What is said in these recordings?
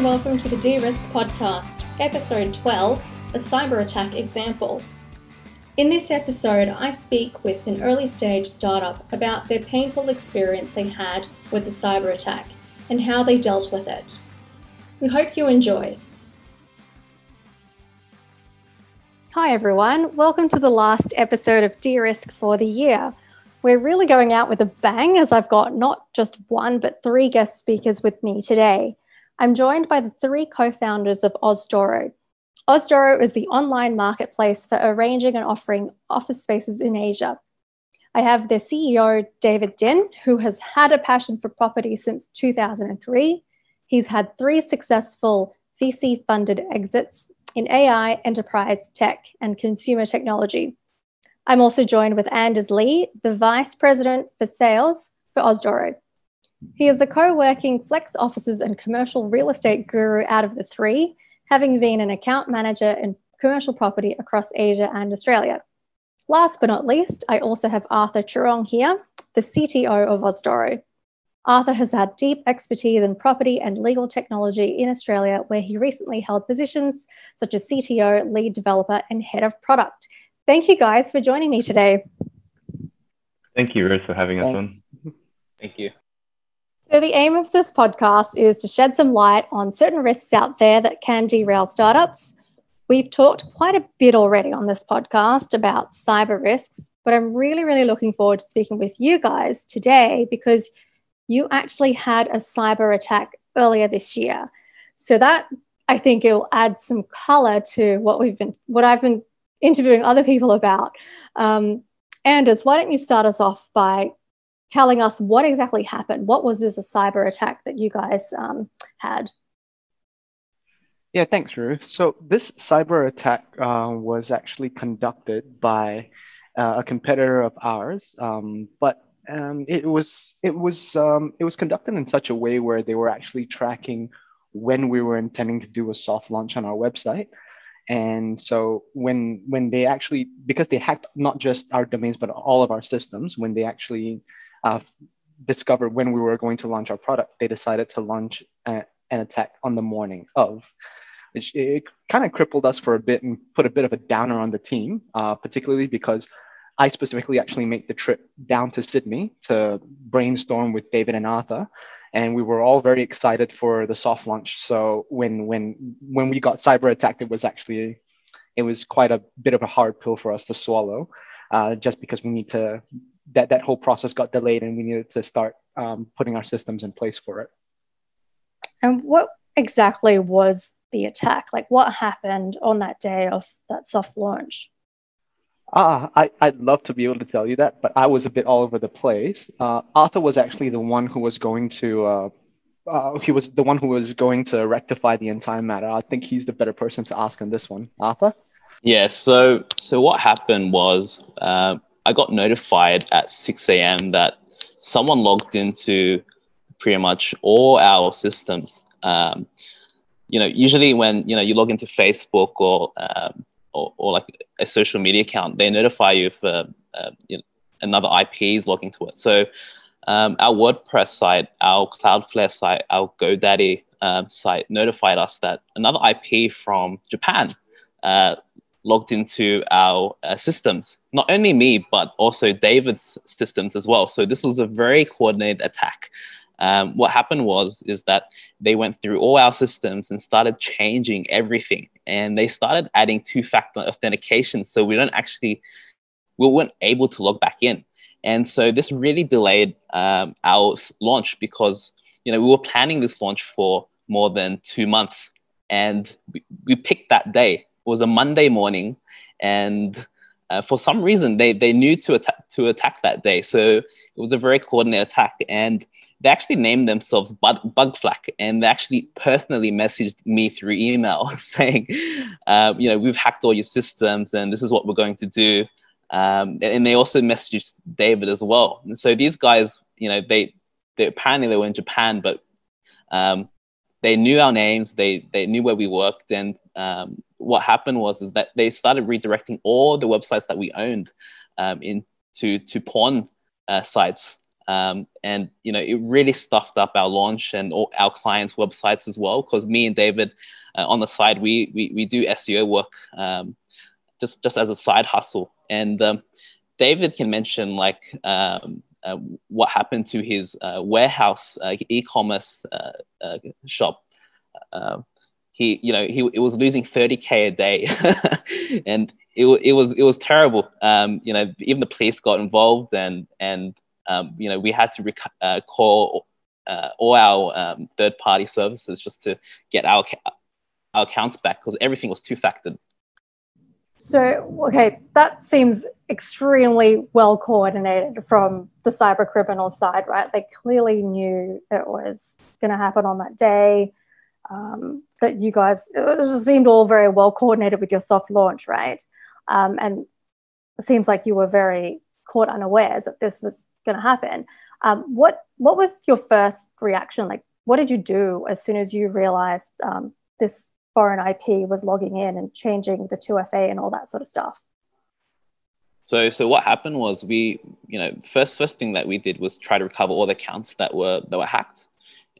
and welcome to the De-Risk podcast, episode 12, a cyber attack example. In this episode, I speak with an early stage startup about their painful experience they had with the cyber attack and how they dealt with it. We hope you enjoy. Hi, everyone. Welcome to the last episode of De-Risk for the year. We're really going out with a bang as I've got not just one, but three guest speakers with me today. I'm joined by the three co founders of Osdoro. Osdoro is the online marketplace for arranging and offering office spaces in Asia. I have their CEO, David Din, who has had a passion for property since 2003. He's had three successful VC funded exits in AI, enterprise tech, and consumer technology. I'm also joined with Anders Lee, the Vice President for Sales for Osdoro. He is the co working flex offices and commercial real estate guru out of the three, having been an account manager in commercial property across Asia and Australia. Last but not least, I also have Arthur Churong here, the CTO of Osdoro. Arthur has had deep expertise in property and legal technology in Australia, where he recently held positions such as CTO, lead developer, and head of product. Thank you guys for joining me today. Thank you, Rose, for having us on. Thank you. So, the aim of this podcast is to shed some light on certain risks out there that can derail startups. We've talked quite a bit already on this podcast about cyber risks, but I'm really, really looking forward to speaking with you guys today because you actually had a cyber attack earlier this year. So, that I think it will add some color to what we've been, what I've been interviewing other people about. Um, Anders, why don't you start us off by telling us what exactly happened? What was this a cyber attack that you guys um, had? Yeah, thanks, Ruth. So this cyber attack uh, was actually conducted by uh, a competitor of ours, um, but um, it was it was um, it was conducted in such a way where they were actually tracking when we were intending to do a soft launch on our website. And so when when they actually because they hacked not just our domains but all of our systems, when they actually uh, discovered when we were going to launch our product, they decided to launch a, an attack on the morning of, which it kind of crippled us for a bit and put a bit of a downer on the team, uh, particularly because I specifically actually made the trip down to Sydney to brainstorm with David and Arthur and we were all very excited for the soft launch. So when when when we got cyber attacked, it was actually it was quite a bit of a hard pill for us to swallow, uh, just because we need to that that whole process got delayed and we needed to start um, putting our systems in place for it. And what exactly was the attack? Like what happened on that day of that soft launch? Ah, I, I'd love to be able to tell you that, but I was a bit all over the place. Uh, Arthur was actually the one who was going to, uh, uh, he was the one who was going to rectify the entire matter. I think he's the better person to ask on this one. Arthur? Yeah, so so what happened was uh, I got notified at 6 a.m. that someone logged into pretty much all our systems. Um, you know, usually when you know you log into Facebook or um, or, or like a social media account, they notify you if uh, uh, you know, another IP is logging to it. So um, our WordPress site, our Cloudflare site, our GoDaddy um, site notified us that another IP from Japan uh, logged into our uh, systems. Not only me, but also David's systems as well. So this was a very coordinated attack. Um, what happened was is that they went through all our systems and started changing everything and they started adding two-factor authentication so we don't actually we weren't able to log back in and so this really delayed um, our launch because you know we were planning this launch for more than two months and we, we picked that day was a monday morning and uh, for some reason they, they knew to attack to attack that day so it was a very coordinated attack, and they actually named themselves Bug, Bugflak, and they actually personally messaged me through email saying, uh, you know, we've hacked all your systems, and this is what we're going to do. Um, and they also messaged David as well. And so these guys, you know, they, they apparently they were in Japan, but um, they knew our names, they they knew where we worked, and um, what happened was is that they started redirecting all the websites that we owned um, into to porn uh, sites. Um, and you know, it really stuffed up our launch and all our clients' websites as well. Because me and David, uh, on the side, we we, we do SEO work um, just just as a side hustle. And um, David can mention like um, uh, what happened to his uh, warehouse uh, e-commerce uh, shop. He, you know, he it was losing 30k a day, and it, it was it was terrible. Um, you know, even the police got involved, and and um, you know we had to rec- uh, call uh, all our um, third party services just to get our our accounts back because everything was two factored. So okay, that seems extremely well coordinated from the cyber criminal side, right? They clearly knew it was going to happen on that day. Um, that you guys it seemed all very well coordinated with your soft launch, right? Um, and it seems like you were very caught unawares that this was going to happen. Um, what what was your first reaction? Like, what did you do as soon as you realized um, this foreign IP was logging in and changing the 2FA and all that sort of stuff? So, so what happened was we, you know, first first thing that we did was try to recover all the accounts that were that were hacked.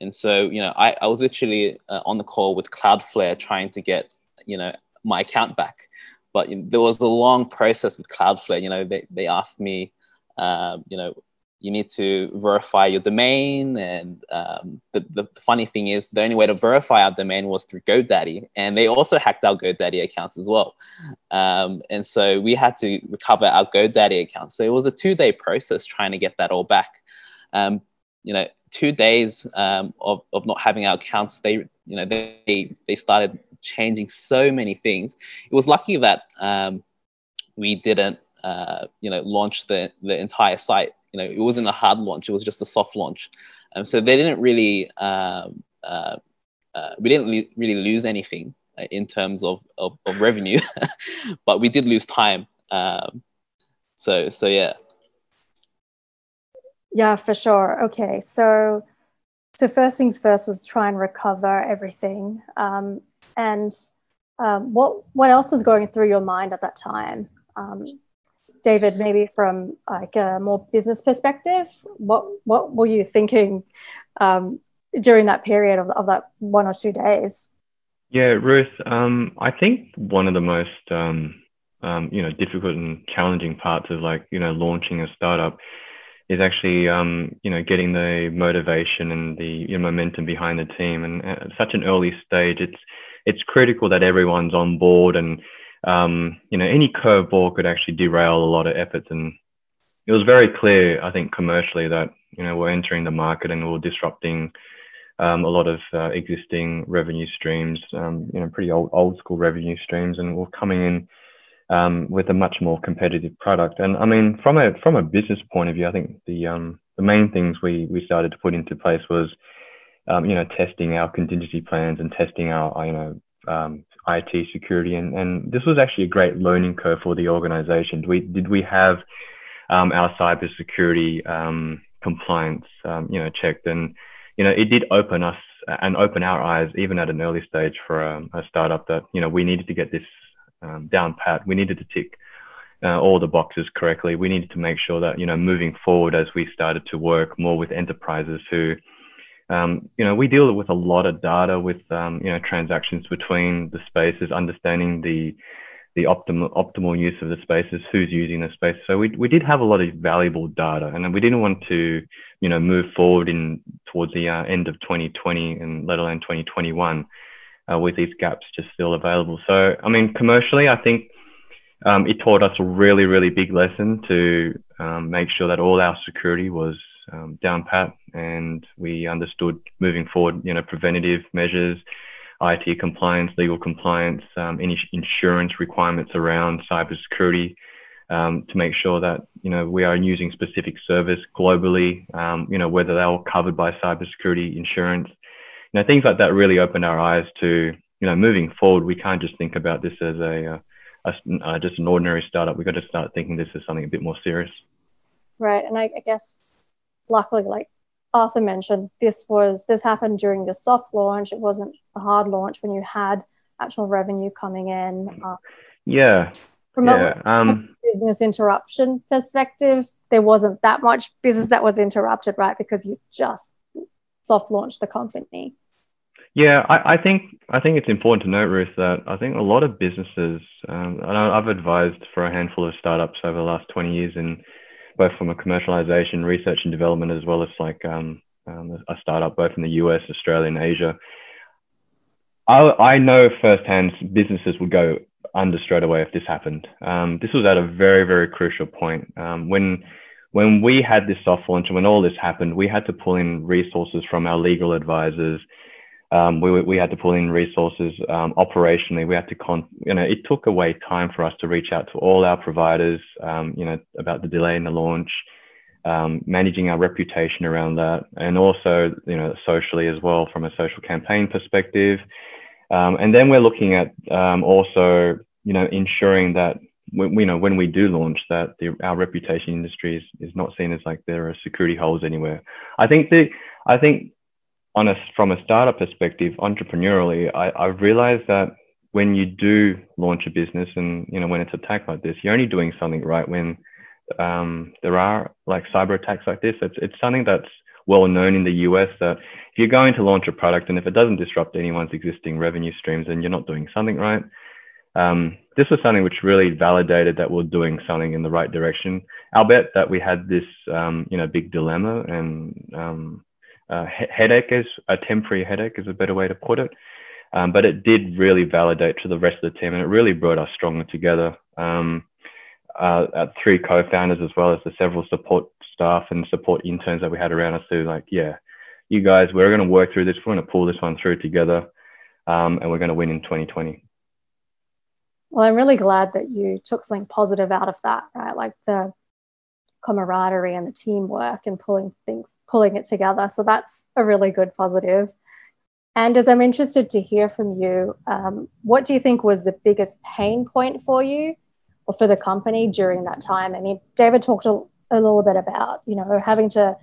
And so, you know, I, I was literally uh, on the call with Cloudflare trying to get, you know, my account back. But you know, there was a long process with Cloudflare. You know, they, they asked me, um, you know, you need to verify your domain. And um, the, the funny thing is, the only way to verify our domain was through GoDaddy. And they also hacked our GoDaddy accounts as well. Um, and so we had to recover our GoDaddy account. So it was a two day process trying to get that all back. Um, you know, two days um, of, of not having our accounts, they, you know, they, they started changing so many things. It was lucky that um, we didn't, uh, you know, launch the, the entire site you know, it wasn't a hard launch; it was just a soft launch. Um, so they didn't really, um, uh, uh, we didn't really lose anything uh, in terms of of, of revenue, but we did lose time. Um, so so yeah. Yeah, for sure. Okay, so so first things first was try and recover everything. Um, and um, what what else was going through your mind at that time? Um, David, maybe from like a more business perspective, what what were you thinking um, during that period of, of that one or two days? Yeah, Ruth, um, I think one of the most um, um, you know difficult and challenging parts of like you know launching a startup is actually um, you know getting the motivation and the you know, momentum behind the team. And at such an early stage, it's it's critical that everyone's on board and um, you know, any curveball could actually derail a lot of efforts. And it was very clear, I think, commercially that, you know, we're entering the market and we're disrupting um, a lot of uh, existing revenue streams, um, you know, pretty old, old school revenue streams. And we're coming in um, with a much more competitive product. And I mean, from a, from a business point of view, I think the, um, the main things we, we started to put into place was, um, you know, testing our contingency plans and testing our, you know, um, IT security, and, and this was actually a great learning curve for the organization. Did we did we have um, our cybersecurity um, compliance, um, you know, checked, and you know, it did open us and open our eyes even at an early stage for a, a startup that you know we needed to get this um, down pat. We needed to tick uh, all the boxes correctly. We needed to make sure that you know moving forward as we started to work more with enterprises who um, you know, we deal with a lot of data with, um, you know, transactions between the spaces, understanding the, the optimal, optimal use of the spaces, who's using the space. So we, we did have a lot of valuable data and we didn't want to, you know, move forward in towards the uh, end of 2020 and let alone 2021 uh, with these gaps just still available. So, I mean, commercially, I think um, it taught us a really, really big lesson to um, make sure that all our security was um, down pat, and we understood moving forward, you know, preventative measures, IT compliance, legal compliance, um, any insurance requirements around cybersecurity, um, to make sure that you know we are using specific service globally, um, you know, whether they're all covered by cybersecurity insurance. You know, things like that really opened our eyes to, you know, moving forward, we can't just think about this as a, a, a uh, just an ordinary startup. We've got to start thinking this is something a bit more serious. Right, and I, I guess luckily, like Arthur mentioned, this was this happened during the soft launch. It wasn't a hard launch when you had actual revenue coming in. Uh, yeah, From yeah, a um, business interruption perspective, there wasn't that much business that was interrupted, right? Because you just soft launched the company. Yeah, I, I, think I think it's important to note, Ruth, that I think a lot of businesses, um, and I've advised for a handful of startups over the last 20 years, in both from a commercialization, research and development, as well as like um, um, a startup both in the US, Australia, and Asia. I, I know firsthand businesses would go under straight away if this happened. Um, this was at a very, very crucial point. Um, when when we had this soft launch and when all this happened, we had to pull in resources from our legal advisors. Um, we, we had to pull in resources um, operationally. We had to, con- you know, it took away time for us to reach out to all our providers, um, you know, about the delay in the launch, um, managing our reputation around that, and also, you know, socially as well from a social campaign perspective. Um, and then we're looking at um, also, you know, ensuring that when, you know when we do launch that the, our reputation industry is, is not seen as like there are security holes anywhere. I think the I think on a from a startup perspective, entrepreneurially, I, I've realized that when you do launch a business and you know when it's attacked like this, you're only doing something right when um, there are like cyber attacks like this. It's it's something that's well known in the US that if you're going to launch a product and if it doesn't disrupt anyone's existing revenue streams, then you're not doing something right. Um, this was something which really validated that we're doing something in the right direction. I'll bet that we had this, um, you know, big dilemma and um, uh, headache is a temporary headache is a better way to put it. Um, but it did really validate to the rest of the team, and it really brought us stronger together. Um, uh, three co-founders as well as the several support staff and support interns that we had around us to like, yeah, you guys, we're going to work through this. We're going to pull this one through together, um, and we're going to win in 2020. Well, I'm really glad that you took something positive out of that, right? Like the camaraderie and the teamwork and pulling things, pulling it together. So that's a really good positive. And as I'm interested to hear from you, um, what do you think was the biggest pain point for you or for the company during that time? I mean, David talked a, a little bit about, you know, having to,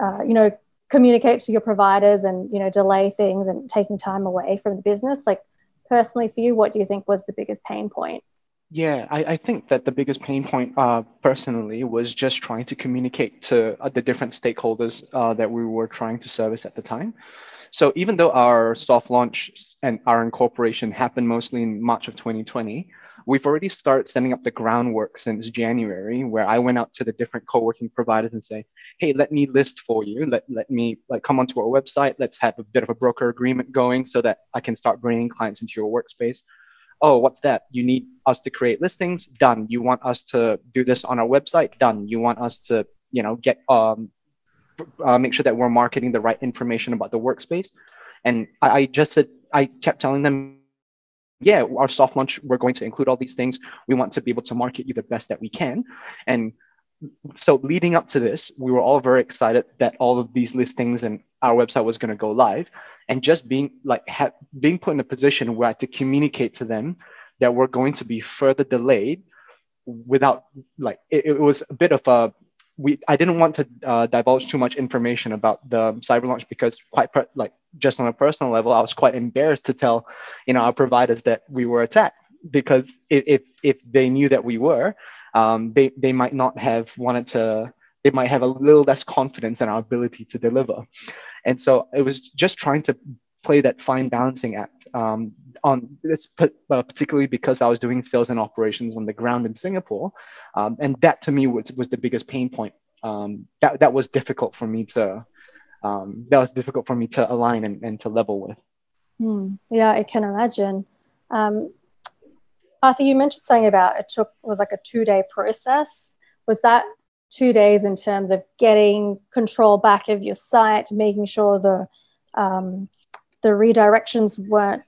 uh, you know, communicate to your providers and, you know, delay things and taking time away from the business. Like, personally for you, what do you think was the biggest pain point? Yeah, I, I think that the biggest pain point uh, personally was just trying to communicate to uh, the different stakeholders uh, that we were trying to service at the time. So even though our soft launch and our incorporation happened mostly in March of 2020, we've already started setting up the groundwork since January, where I went out to the different co-working providers and say, hey, let me list for you. Let, let me like come onto our website. Let's have a bit of a broker agreement going so that I can start bringing clients into your workspace. Oh, what's that? You need us to create listings? Done. You want us to do this on our website? Done. You want us to, you know, get um, uh, make sure that we're marketing the right information about the workspace. And I, I just said, I kept telling them, yeah, our soft launch, we're going to include all these things. We want to be able to market you the best that we can. And so leading up to this, we were all very excited that all of these listings and our website was going to go live. And just being like ha- being put in a position where I had to communicate to them that we're going to be further delayed without like it, it was a bit of a we I didn't want to uh, divulge too much information about the cyber launch because quite per, like just on a personal level, I was quite embarrassed to tell you know our providers that we were attacked because if if they knew that we were, um, they they might not have wanted to. They might have a little less confidence in our ability to deliver, and so it was just trying to play that fine balancing act um, on this, uh, particularly because I was doing sales and operations on the ground in Singapore, um, and that to me was was the biggest pain point. Um, that that was difficult for me to um, that was difficult for me to align and, and to level with. Hmm. Yeah, I can imagine. Um, Arthur, you mentioned something about it took was like a two day process. Was that two days in terms of getting control back of your site, making sure the um, the redirections weren't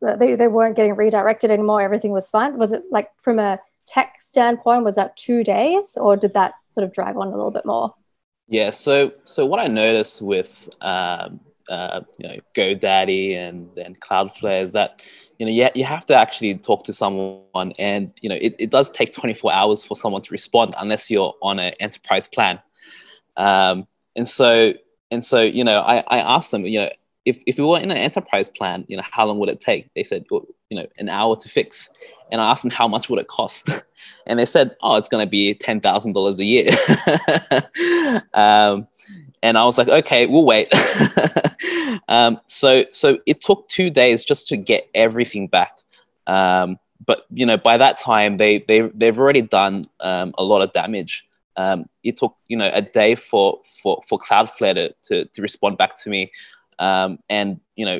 they, they weren't getting redirected anymore everything was fine was it like from a tech standpoint was that two days or did that sort of drag on a little bit more yeah so so what i noticed with um, uh, you know godaddy and then cloudflare is that you know you, you have to actually talk to someone and you know it, it does take 24 hours for someone to respond unless you're on an enterprise plan um, and so and so you know I, I asked them you know if, if we were in an enterprise plan, you know, how long would it take? They said, you know, an hour to fix. And I asked them how much would it cost, and they said, "Oh, it's going to be ten thousand dollars a year." um, and I was like, "Okay, we'll wait." um, so so it took two days just to get everything back. Um, but you know, by that time, they they they've already done um, a lot of damage. Um, it took you know a day for for for Cloudflare to to, to respond back to me, um, and you know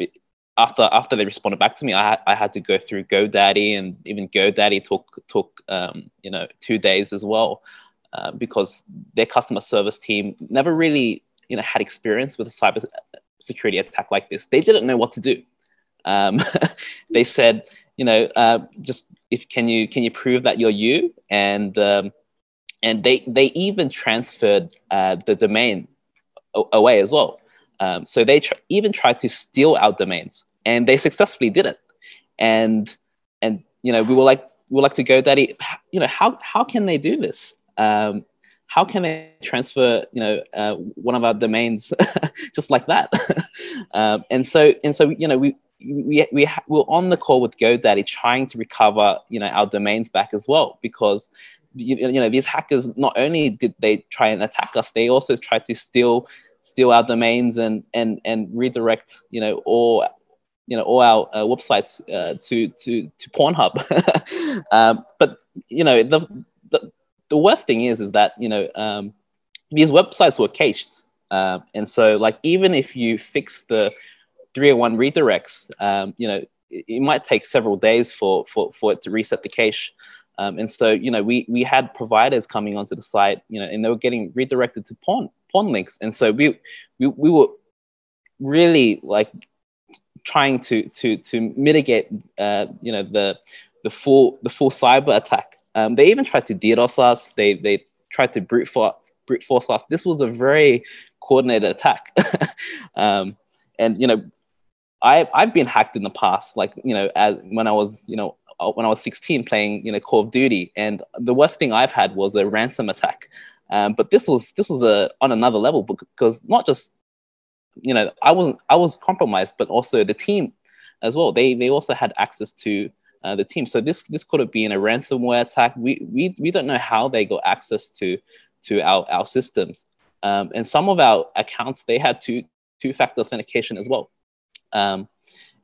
after after they responded back to me, I had, I had to go through GoDaddy, and even GoDaddy took took um, you know two days as well, uh, because their customer service team never really you know had experience with a cyber security attack like this. They didn't know what to do. Um, they said, you know, uh, just if can you can you prove that you're you, and um, and they they even transferred uh, the domain away as well. Um, so they tr- even tried to steal our domains and they successfully did it. And and you know we were like we were like to GoDaddy, you know how how can they do this? Um, how can they transfer you know uh, one of our domains just like that? um, and so and so you know we we we ha- were on the call with GoDaddy trying to recover you know our domains back as well because you, you know these hackers not only did they try and attack us they also tried to steal steal our domains and and and redirect you know all you know all our uh, websites uh, to to to Pornhub. um, but you know the, the the worst thing is is that you know um, these websites were cached, uh, and so like even if you fix the 301 redirects, um, you know it, it, might take several days for for for it to reset the cache. Um, and so you know we we had providers coming onto the site, you know, and they were getting redirected to porn porn links, and so we we we were really like trying to to to mitigate uh, you know the the full the full cyber attack. Um, they even tried to DDoS us. They they tried to brute force brute force us. This was a very coordinated attack. um, and you know, I I've been hacked in the past. Like you know, as when I was you know when I was 16 playing you know Call of Duty, and the worst thing I've had was a ransom attack. Um, but this was this was a on another level because not just you know, I wasn't I was compromised, but also the team as well. They they also had access to uh, the team. So this this could have been a ransomware attack. We we we don't know how they got access to to our our systems. Um, and some of our accounts they had two two factor authentication as well. Um,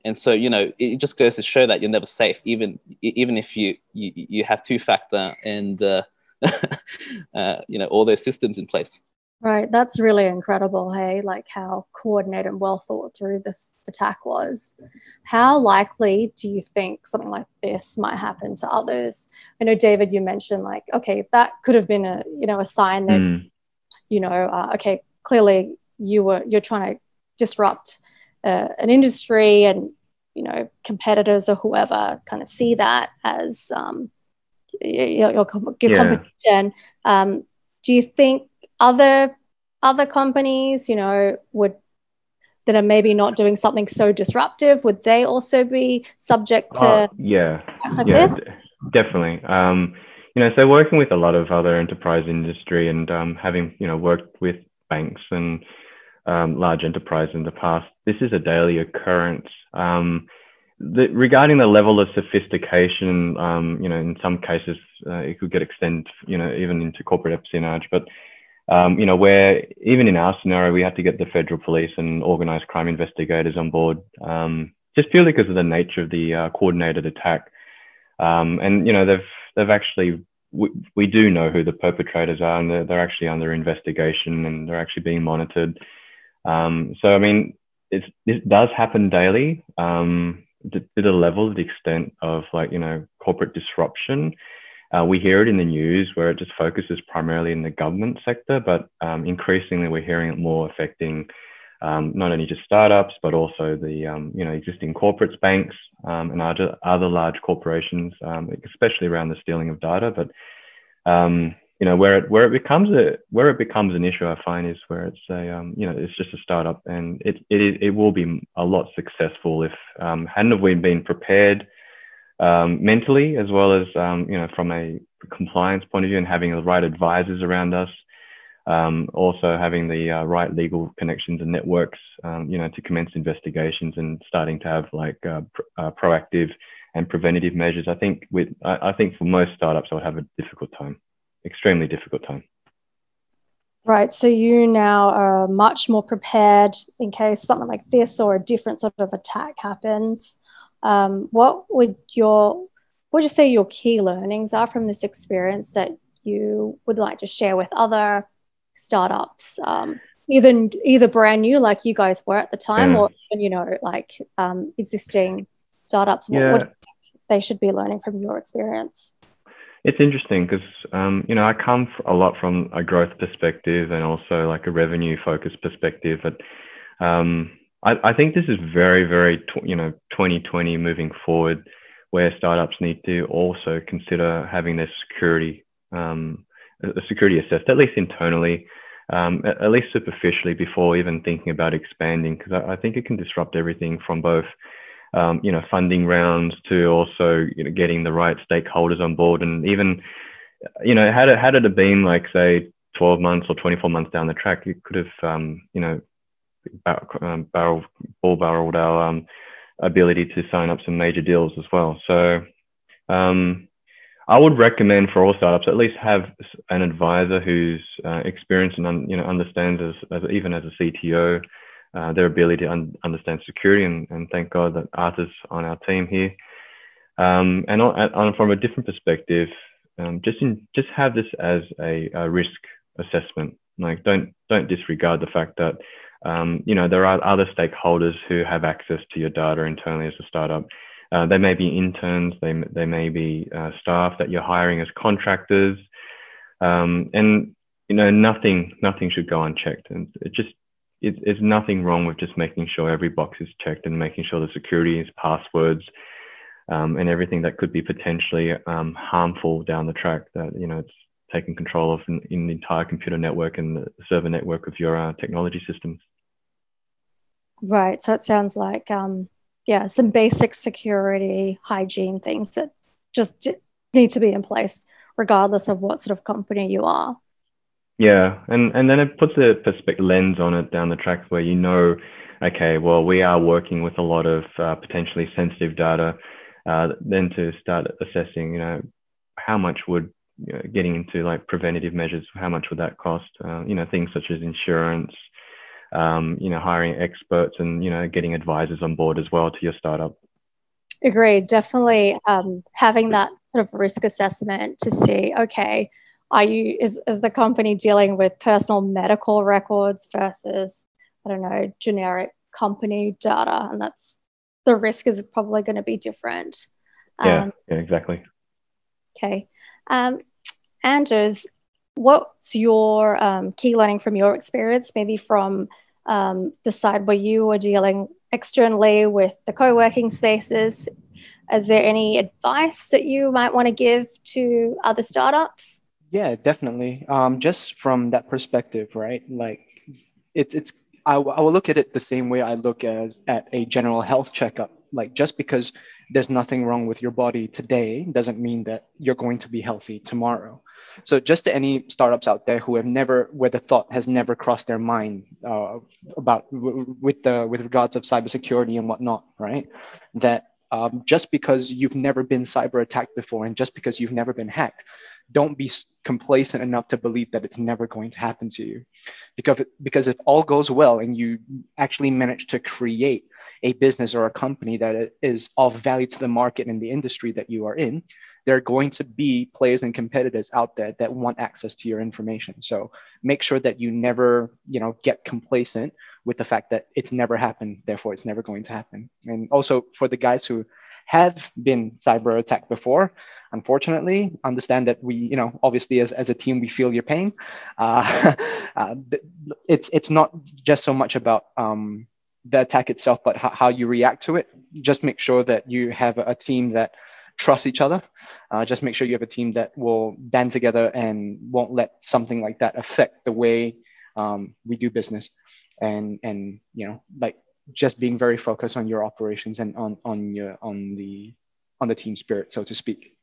and so you know it just goes to show that you're never safe, even even if you you, you have two factor and uh, uh, you know all those systems in place. Right, that's really incredible. Hey, like how coordinated and well thought through this attack was. How likely do you think something like this might happen to others? I know, David, you mentioned like, okay, that could have been a you know a sign that mm. you know, uh, okay, clearly you were you're trying to disrupt uh, an industry, and you know, competitors or whoever kind of see that as um, your, your, your yeah. competition. Um, do you think other other companies, you know, would that are maybe not doing something so disruptive, would they also be subject to uh, yeah, like yeah, d- definitely. Um, you know, so working with a lot of other enterprise industry and um, having you know worked with banks and um, large enterprise in the past, this is a daily occurrence. Um, the, regarding the level of sophistication, um, you know, in some cases uh, it could get extended, you know, even into corporate espionage, but um, you know, where even in our scenario, we had to get the federal police and organized crime investigators on board, um, just purely because of the nature of the uh, coordinated attack. Um, and you know, they've they've actually we, we do know who the perpetrators are, and they're, they're actually under investigation and they're actually being monitored. Um, so I mean, it's, it does happen daily. Um, to, to the level, the extent of like you know corporate disruption uh, we hear it in the news where it just focuses primarily in the government sector, but um, increasingly we're hearing it more affecting um, not only just startups, but also the um, you know existing corporates, banks, um, and other, other large corporations, especially around the stealing of data. But um, you know where it where it becomes a where it becomes an issue, I find is where it's a you know it's just a startup, and it it it will be a lot successful if hadn't we been prepared um, mentally as well as um, you know from a compliance point of view and having the right advisors around us um, also having the uh, right legal connections and networks um, you know to commence investigations and starting to have like uh, pr- uh, proactive and preventative measures. I think with I, I think for most startups, I would have a difficult time, extremely difficult time. Right. So you now are much more prepared in case something like this or a different sort of attack happens. Um, what would your what would you say your key learnings are from this experience that you would like to share with other startups, um, either either brand new like you guys were at the time, yeah. or you know like um, existing startups? What, yeah. what they should be learning from your experience? It's interesting because um, you know I come a lot from a growth perspective and also like a revenue focused perspective. But um, I, I, think this is very, very tw- you know 2020 moving forward, where startups need to also consider having their security um, a security assessed at least internally, um, at, at, least superficially before even thinking about expanding. Because I, I think it can disrupt everything from both um, you know, funding rounds to also, you know, getting the right stakeholders on board. And even, you know, had it, had it been like, say, 12 months or 24 months down the track, you could have, um, you know, um, barrel, ball barreled our um, ability to sign up some major deals as well. So um, I would recommend for all startups at least have an advisor who's uh, experienced and un, you know understands as, as even as a CTO uh, their ability to un- understand security. And, and, thank God that Arthur's on our team here. Um, and on, on, from a different perspective, um, just in, just have this as a, a, risk assessment. Like don't don't disregard the fact that um, you know there are other stakeholders who have access to your data internally as a startup. Uh, they may be interns, they they may be uh, staff that you're hiring as contractors, um, and you know nothing nothing should go unchecked. And it just it, there's nothing wrong with just making sure every box is checked and making sure the security is passwords um, and everything that could be potentially um, harmful down the track that you know it's taking control of in, in, the entire computer network and the server network of your uh, technology systems. Right. So it sounds like um, yeah, some basic security hygiene things that just need to be in place regardless of what sort of company you are. Yeah, and and then it puts a perspective lens on it down the track where you know, okay, well we are working with a lot of uh, potentially sensitive data. Uh, then to start assessing, you know, how much would you know, getting into like preventative measures, how much would that cost? Uh, you know, things such as insurance, um, you know, hiring experts, and you know, getting advisors on board as well to your startup. Agreed. Definitely um, having that sort of risk assessment to see, okay are you is, is the company dealing with personal medical records versus i don't know generic company data? And that's the risk is probably going to be different. Yeah, um, yeah exactly. okay. Um, anders what's your um, key learning from your experience? Maybe from um, the side where you were dealing externally with the co-working spaces. Is there any advice that you might want to give to other startups yeah, definitely. Um, just from that perspective, right? Like, it's it's I, I will look at it the same way I look at at a general health checkup. Like, just because there's nothing wrong with your body today doesn't mean that you're going to be healthy tomorrow. So, just to any startups out there who have never, where the thought has never crossed their mind uh, about w- with the with regards of cybersecurity and whatnot, right? That um, just because you've never been cyber attacked before and just because you've never been hacked don't be complacent enough to believe that it's never going to happen to you. Because because if all goes well and you actually manage to create a business or a company that is of value to the market and the industry that you are in there are going to be players and competitors out there that want access to your information. So make sure that you never you know get complacent with the fact that it's never happened therefore it's never going to happen. And also for the guys who have been cyber attacked before. Unfortunately, understand that we, you know, obviously as, as a team, we feel your pain. Uh, uh, it's, it's not just so much about um, the attack itself, but how, how you react to it. Just make sure that you have a team that trust each other. Uh, just make sure you have a team that will band together and won't let something like that affect the way um, we do business. And and you know, like just being very focused on your operations and on on your on the on the team spirit, so to speak.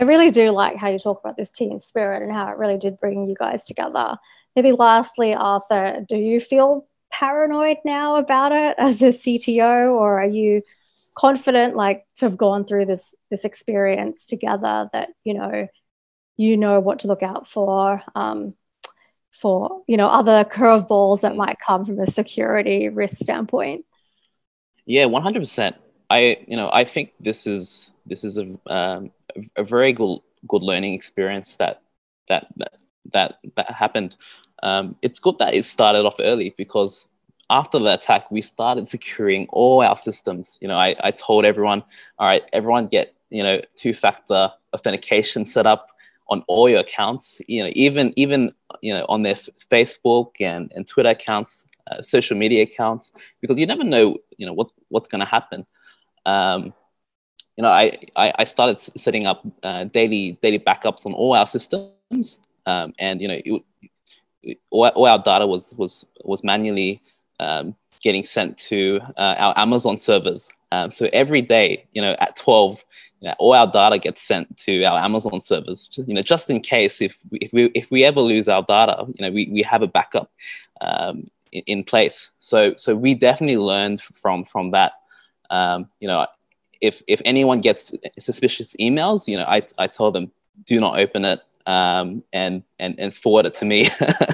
I really do like how you talk about this team spirit and how it really did bring you guys together. Maybe lastly, Arthur, do you feel paranoid now about it as a CTO, or are you confident like to have gone through this this experience together that you know you know what to look out for um, for you know other curveballs that might come from a security risk standpoint. Yeah 100% i you know i think this is this is a, um, a very good good learning experience that that that that, that happened. Um, it's good that it started off early because after the attack, we started securing all our systems. You know, I, I told everyone, all right, everyone get, you know, two-factor authentication set up on all your accounts, you know, even, even, you know, on their Facebook and, and Twitter accounts, uh, social media accounts, because you never know, you know, what, what's going to happen. Um, you know, I, I, I started setting up uh, daily, daily backups on all our systems. Um, and, you know, it, all, all our data was, was, was manually um, getting sent to uh, our Amazon servers. Um, so every day, you know, at 12, you know, all our data gets sent to our Amazon servers. You know, just in case if we, if we if we ever lose our data, you know, we, we have a backup um, in, in, place. So so we definitely learned from from that. Um, you know, if if anyone gets suspicious emails, you know, I I tell them do not open it um, and and and forward it to me.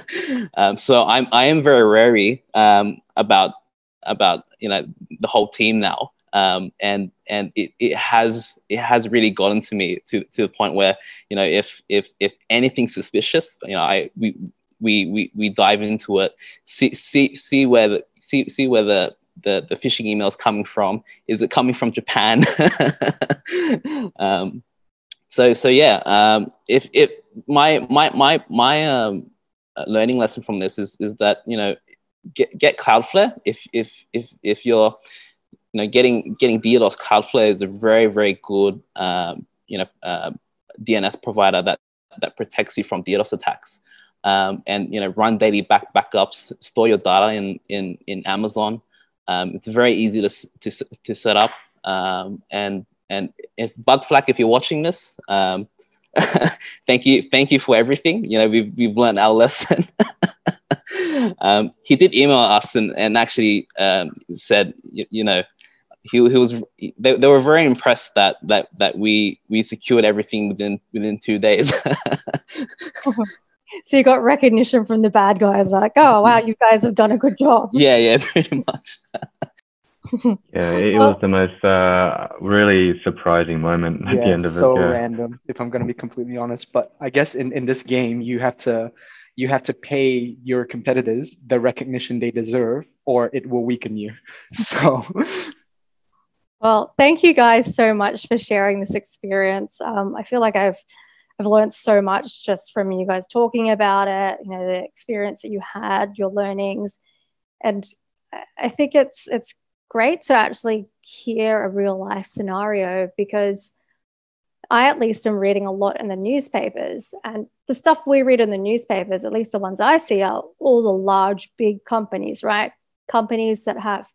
um, so I'm I am very wary um, about about you know the whole team now, um, and and it, it has it has really gotten to me to, to the point where you know if if if anything suspicious, you know I we we we, we dive into it, see see see where the see see where the the, the phishing emails coming from? Is it coming from Japan? um, so so yeah um, if if my my my my um, learning lesson from this is is that you know get get cloudflare. If if if if you're you know getting getting DDoS cloudflare is a very very good um, you know uh, dns provider that that protects you from DDoS attacks. Um, and you know run daily back backups store your data in in in amazon. Um, it's very easy to to, to set up. Um, and and if Budflak, if you're watching this, um, thank you, thank you for everything. You know, we've we've learned our lesson. um, he did email us and and actually um, said, you, you, know, he, he was they, they were very impressed that that that we we secured everything within within two days. so you got recognition from the bad guys, like, oh wow, you guys have done a good job. Yeah, yeah, pretty much yeah, it well, was the most uh, really surprising moment at yeah, the end of so it. So yeah. random, if I'm going to be completely honest. But I guess in, in this game, you have to you have to pay your competitors the recognition they deserve, or it will weaken you. So. Well, thank you guys so much for sharing this experience. Um, I feel like I've I've learned so much just from you guys talking about it. You know, the experience that you had, your learnings, and I think it's it's great to actually hear a real life scenario because I at least am reading a lot in the newspapers. And the stuff we read in the newspapers, at least the ones I see, are all the large, big companies, right? Companies that have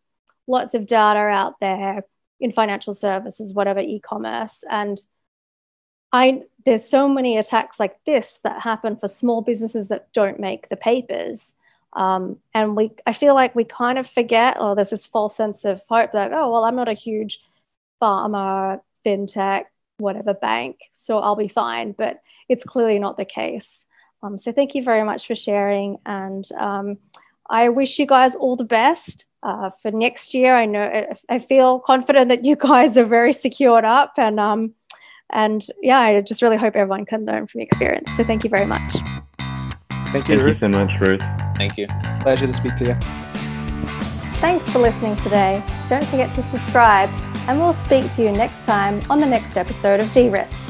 lots of data out there in financial services, whatever e commerce. And I, there's so many attacks like this that happen for small businesses that don't make the papers. Um, and we, I feel like we kind of forget, or there's this false sense of hope that, oh, well, I'm not a huge pharma, fintech, whatever bank, so I'll be fine. But it's clearly not the case. Um, so thank you very much for sharing. And um, I wish you guys all the best uh, for next year. I know I feel confident that you guys are very secured up, and um, and yeah, I just really hope everyone can learn from experience. So thank you very much. Thank you, Thank Ruth. you so much, Ruth. Thank you. Pleasure to speak to you. Thanks for listening today. Don't forget to subscribe, and we'll speak to you next time on the next episode of De-Risk.